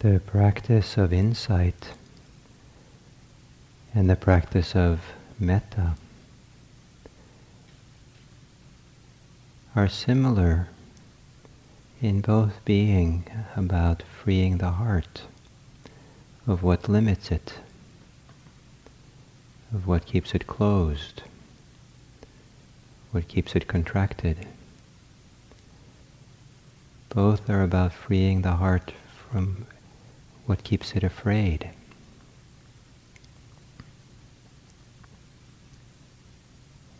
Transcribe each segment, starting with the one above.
The practice of insight and the practice of metta are similar in both being about freeing the heart of what limits it, of what keeps it closed, what keeps it contracted. Both are about freeing the heart from what keeps it afraid.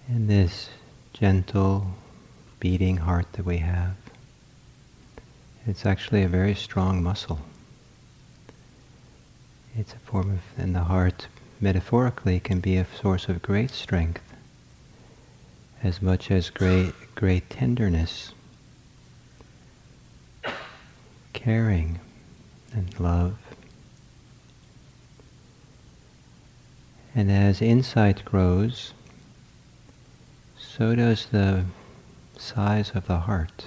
And this gentle beating heart that we have, it's actually a very strong muscle. It's a form of, and the heart metaphorically can be a source of great strength, as much as great, great tenderness, caring, and love. And as insight grows, so does the size of the heart.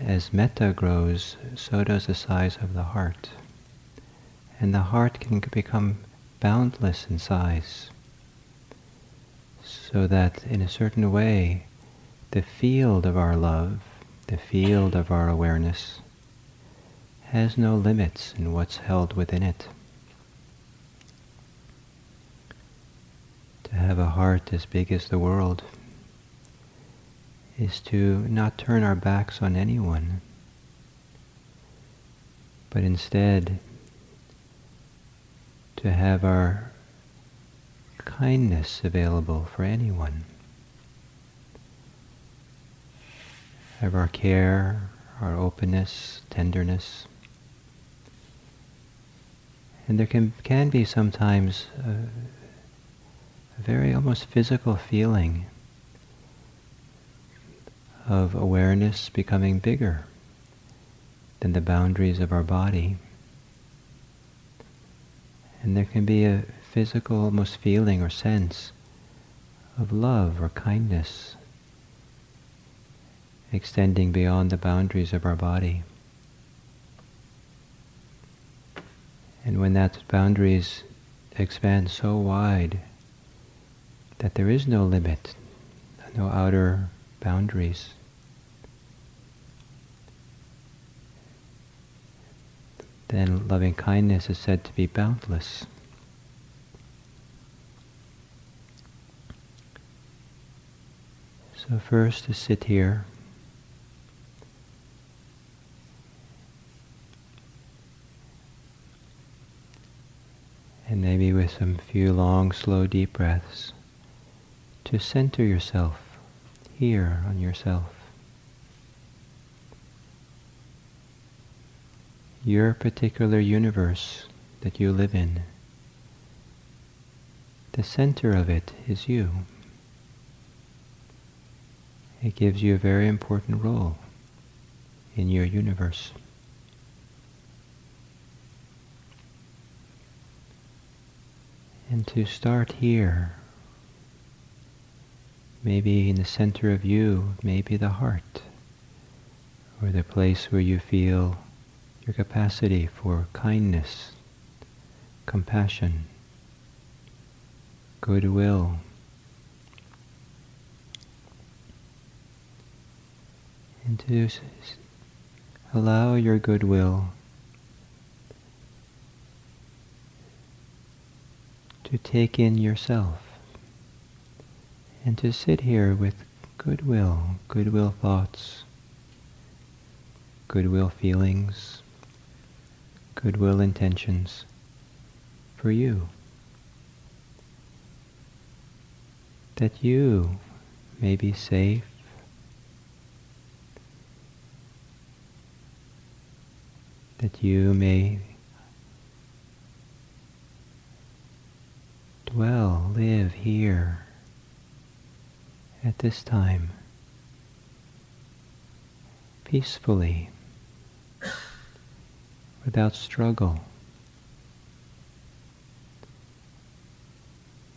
As metta grows, so does the size of the heart. And the heart can become boundless in size, so that in a certain way, the field of our love, the field of our awareness, has no limits in what's held within it. To have a heart as big as the world is to not turn our backs on anyone, but instead to have our kindness available for anyone. Have our care, our openness, tenderness. And there can, can be sometimes a, a very almost physical feeling of awareness becoming bigger than the boundaries of our body. And there can be a physical almost feeling or sense of love or kindness extending beyond the boundaries of our body. And when that boundaries expand so wide that there is no limit, no outer boundaries, then loving kindness is said to be boundless. So first to sit here and maybe with some few long, slow, deep breaths, to center yourself here on yourself. Your particular universe that you live in, the center of it is you. It gives you a very important role in your universe. And to start here, maybe in the center of you, maybe the heart, or the place where you feel your capacity for kindness, compassion, goodwill. And to allow your goodwill to take in yourself and to sit here with goodwill, goodwill thoughts, goodwill feelings, goodwill intentions for you. That you may be safe, that you may dwell, live here at this time peacefully without struggle.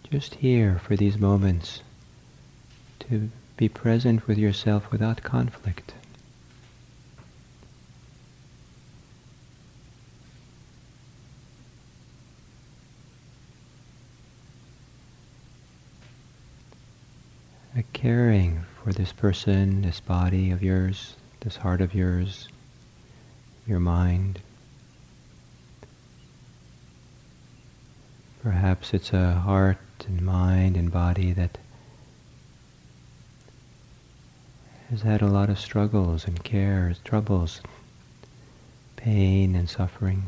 Just here for these moments to be present with yourself without conflict. a caring for this person, this body of yours, this heart of yours, your mind. Perhaps it's a heart and mind and body that has had a lot of struggles and cares, troubles, pain and suffering.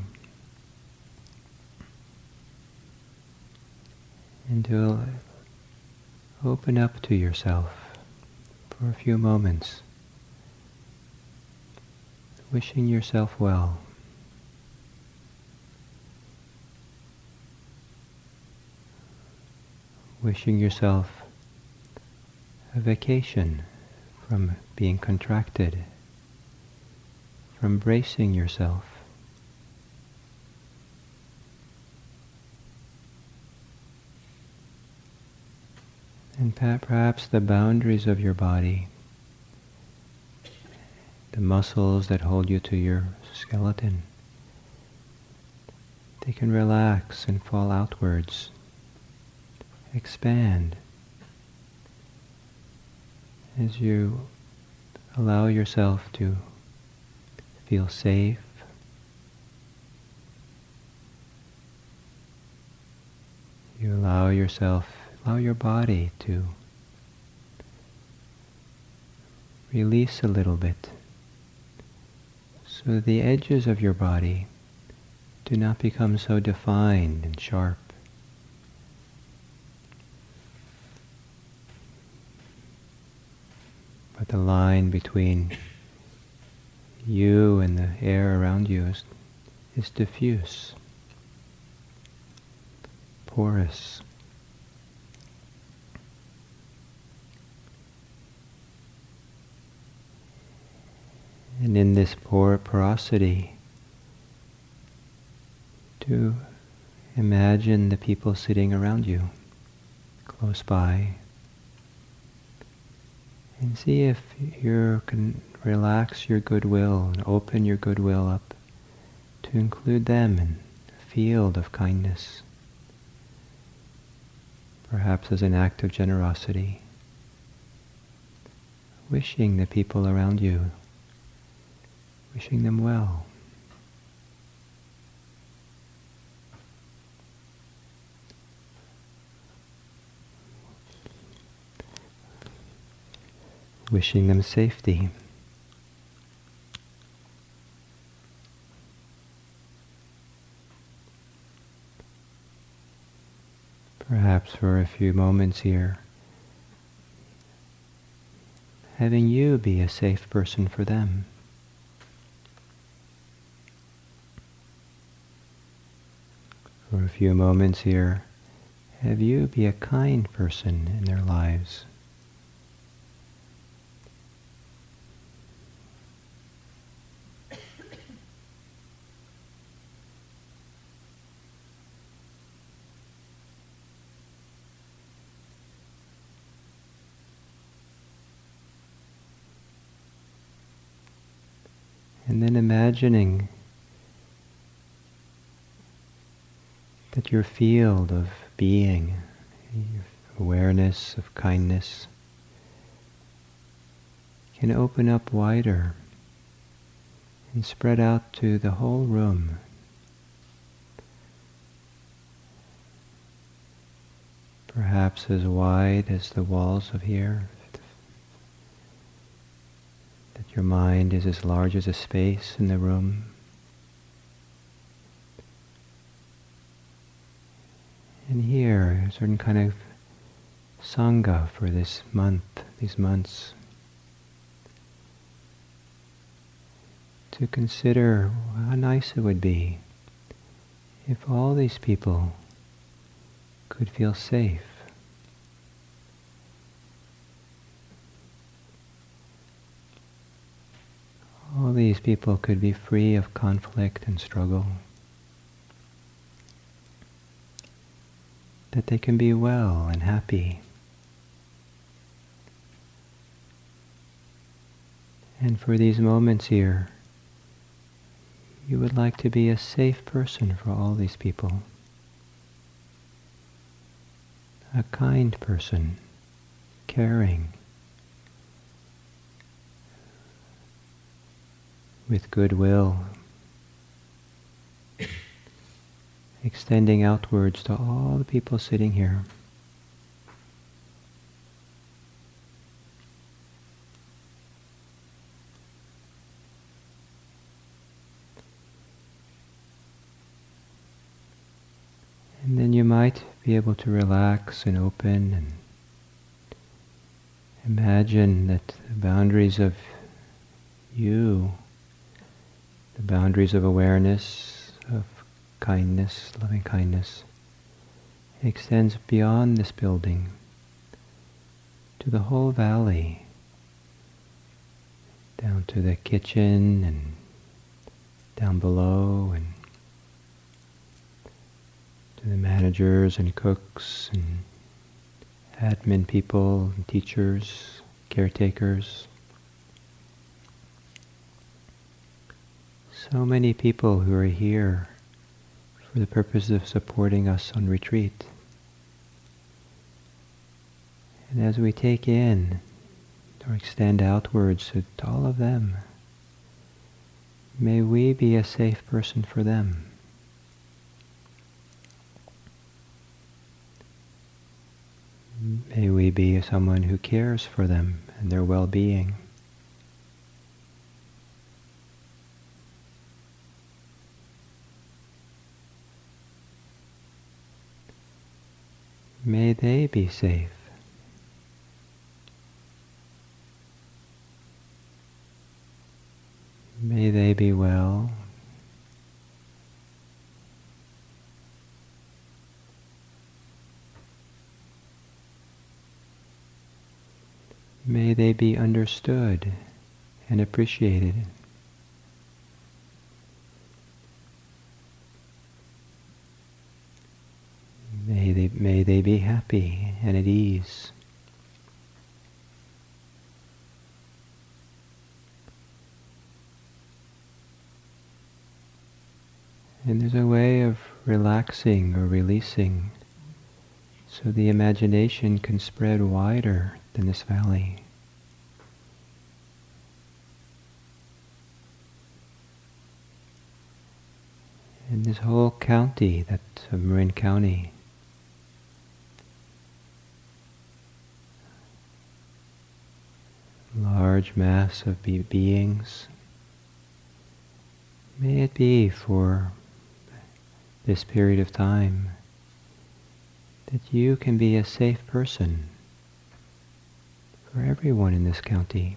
And to open up to yourself for a few moments, wishing yourself well. Wishing yourself a vacation from being contracted, from bracing yourself. And perhaps the boundaries of your body, the muscles that hold you to your skeleton, they can relax and fall outwards, expand. As you allow yourself to feel safe, you allow yourself, allow your body to release a little bit so the edges of your body do not become so defined and sharp. But the line between you and the air around you is, is diffuse, porous. And in this por- porosity, to imagine the people sitting around you, close by, and see if you can relax your goodwill and open your goodwill up to include them in a field of kindness, perhaps as an act of generosity, wishing the people around you, wishing them well. wishing them safety. Perhaps for a few moments here, having you be a safe person for them. A few moments here, have you be a kind person in their lives. And then imagining that your field of being, awareness of kindness, can open up wider and spread out to the whole room. Perhaps as wide as the walls of here. That your mind is as large as a space in the room. And here, a certain kind of sangha for this month, these months. To consider how nice it would be if all these people could feel safe all these people could be free of conflict and struggle. That they can be well and happy. And for these moments here, you would like to be a safe person for all these people. A kind person caring, with goodwill, extending outwards to all the people sitting here. And then you might be able to relax and open and imagine that the boundaries of you, the boundaries of awareness, kindness, loving kindness, extends beyond this building to the whole valley, down to the kitchen and down below and to the managers and cooks and admin people and teachers, caretakers. So many people who are here for the purpose of supporting us on retreat. And as we take in or extend outwards to all of them, may we be a safe person for them. May we be someone who cares for them and their well-being. May they be safe. May they be well. May they be understood and appreciated. May they, may they be happy and at ease. And there's a way of relaxing or releasing so the imagination can spread wider than this valley. And this whole county, that's Marin County, large mass of be beings, may it be for this period of time that you can be a safe person for everyone in this county.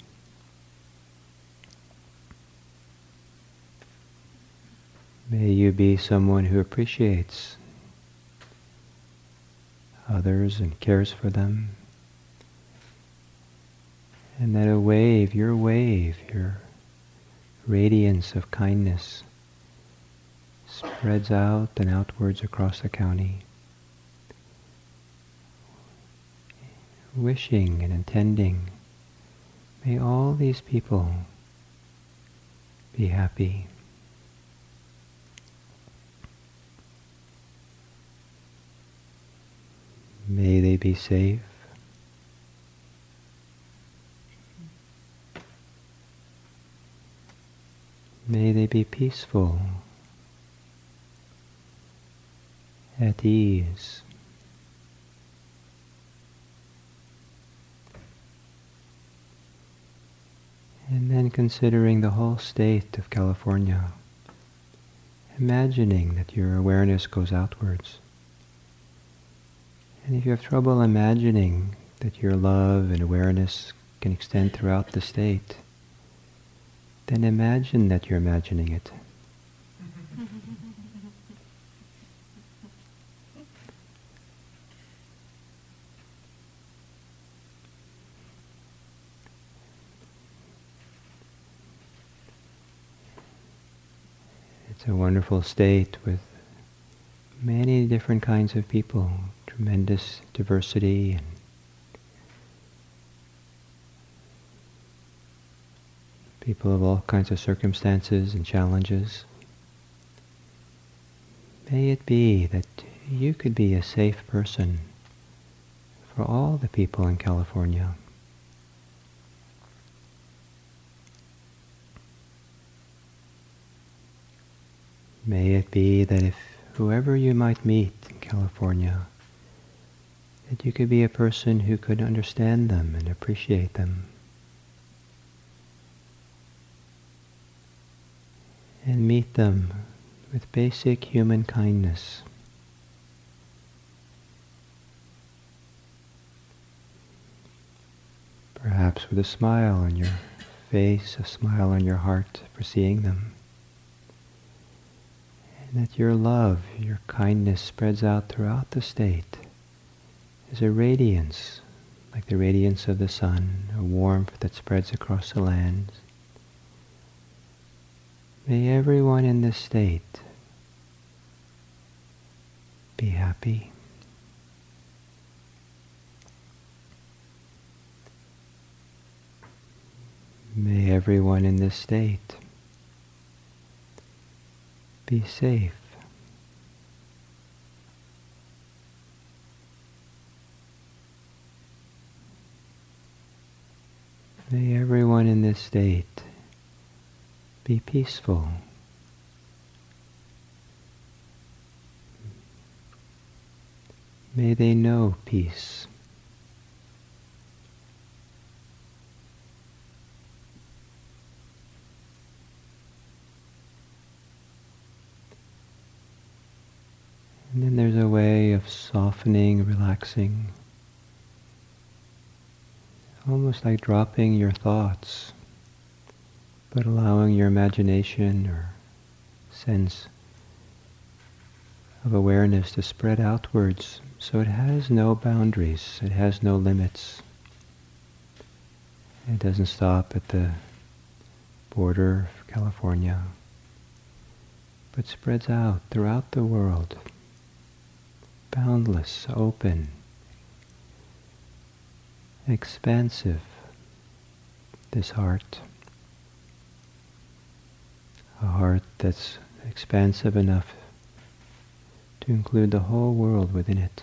May you be someone who appreciates others and cares for them. And that a wave, your wave, your radiance of kindness spreads out and outwards across the county. Wishing and intending, may all these people be happy. May they be safe. May they be peaceful, at ease. And then considering the whole state of California, imagining that your awareness goes outwards. And if you have trouble imagining that your love and awareness can extend throughout the state, then imagine that you're imagining it. It's a wonderful state with many different kinds of people, tremendous diversity and people of all kinds of circumstances and challenges. May it be that you could be a safe person for all the people in California. May it be that if whoever you might meet in California, that you could be a person who could understand them and appreciate them. And meet them with basic human kindness. Perhaps with a smile on your face, a smile on your heart for seeing them. And that your love, your kindness spreads out throughout the state as a radiance, like the radiance of the sun, a warmth that spreads across the land. May everyone in this state be happy. May everyone in this state be safe. May everyone in this state be peaceful. May they know peace. And then there's a way of softening, relaxing, almost like dropping your thoughts, but allowing your imagination or sense of awareness to spread outwards so it has no boundaries, it has no limits. It doesn't stop at the border of California, but spreads out throughout the world boundless, open, expansive, this heart. A heart that's expansive enough to include the whole world within it.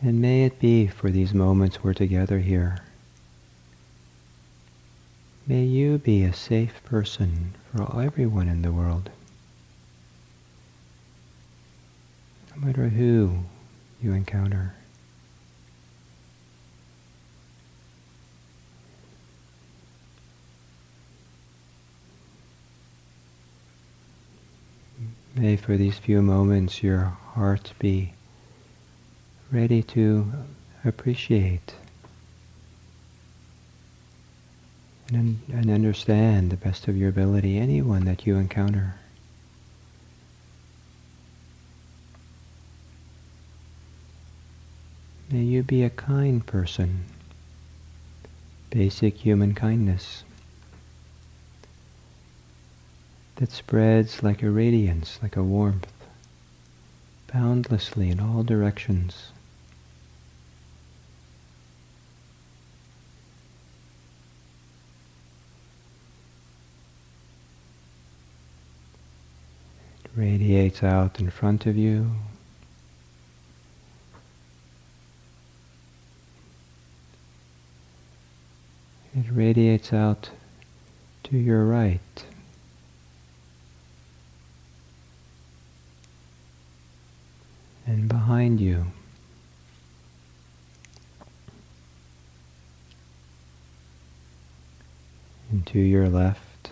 And may it be for these moments we're together here. May you be a safe person for everyone in the world. no matter who you encounter. May for these few moments your heart be ready to appreciate and, and understand the best of your ability anyone that you encounter. May you be a kind person. Basic human kindness that spreads like a radiance, like a warmth, boundlessly in all directions. It radiates out in front of you, It radiates out to your right. And behind you. And to your left.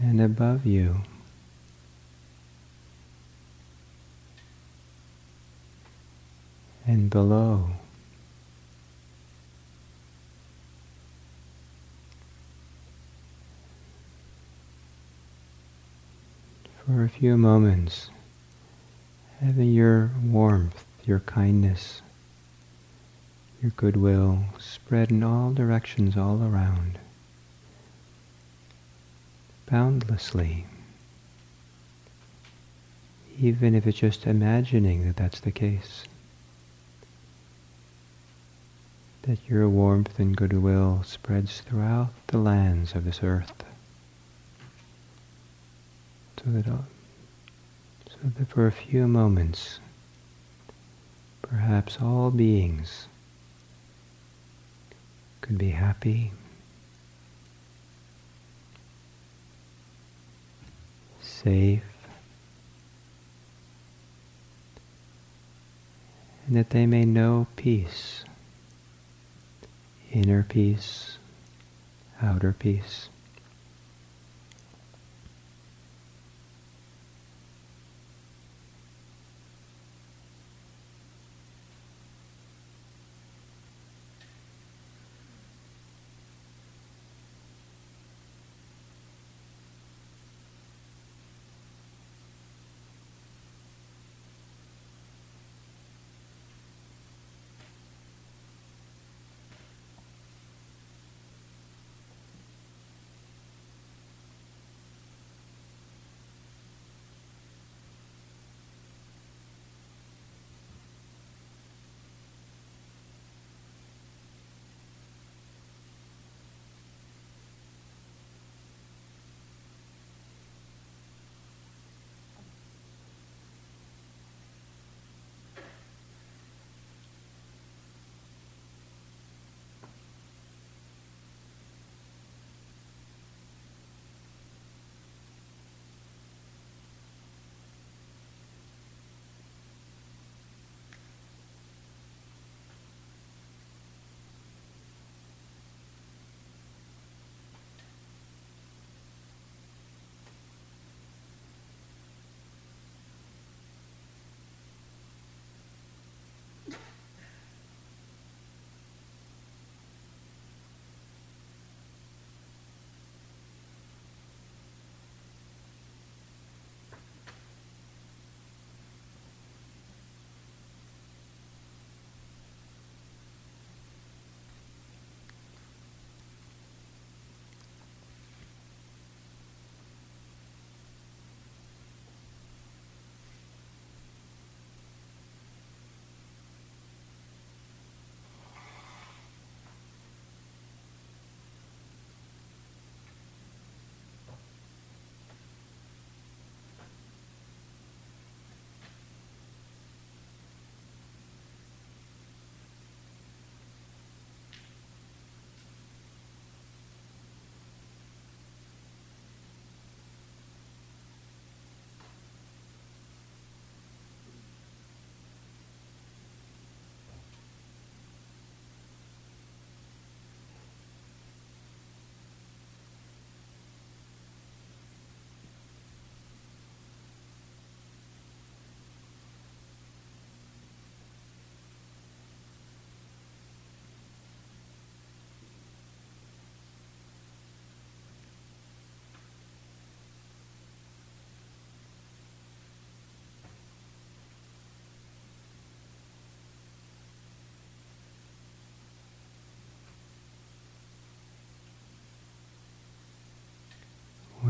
And above you. and below. For a few moments, having your warmth, your kindness, your goodwill spread in all directions all around, boundlessly, even if it's just imagining that that's the case. that your warmth and goodwill spreads throughout the lands of this earth. So that, for a few moments, perhaps all beings could be happy, safe, and that they may know peace, inner peace, outer peace.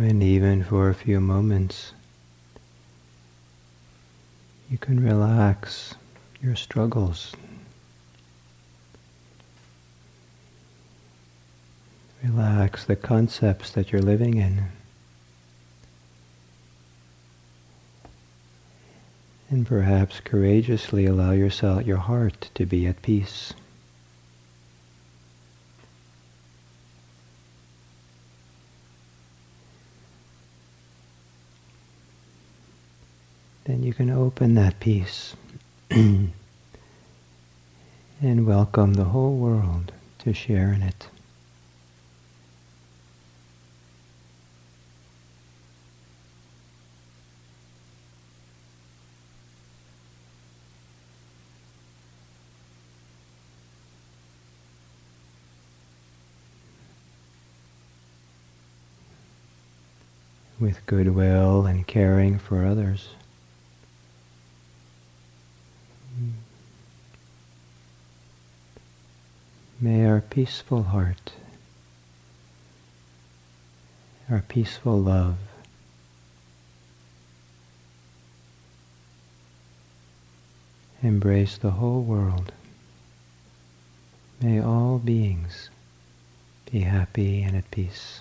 When even for a few moments you can relax your struggles. Relax the concepts that you're living in. And perhaps courageously allow yourself, your heart to be at peace. Then you can open that peace and welcome the whole world to share in it. with goodwill and caring for others. May our peaceful heart, our peaceful love, embrace the whole world May all beings be happy and at peace.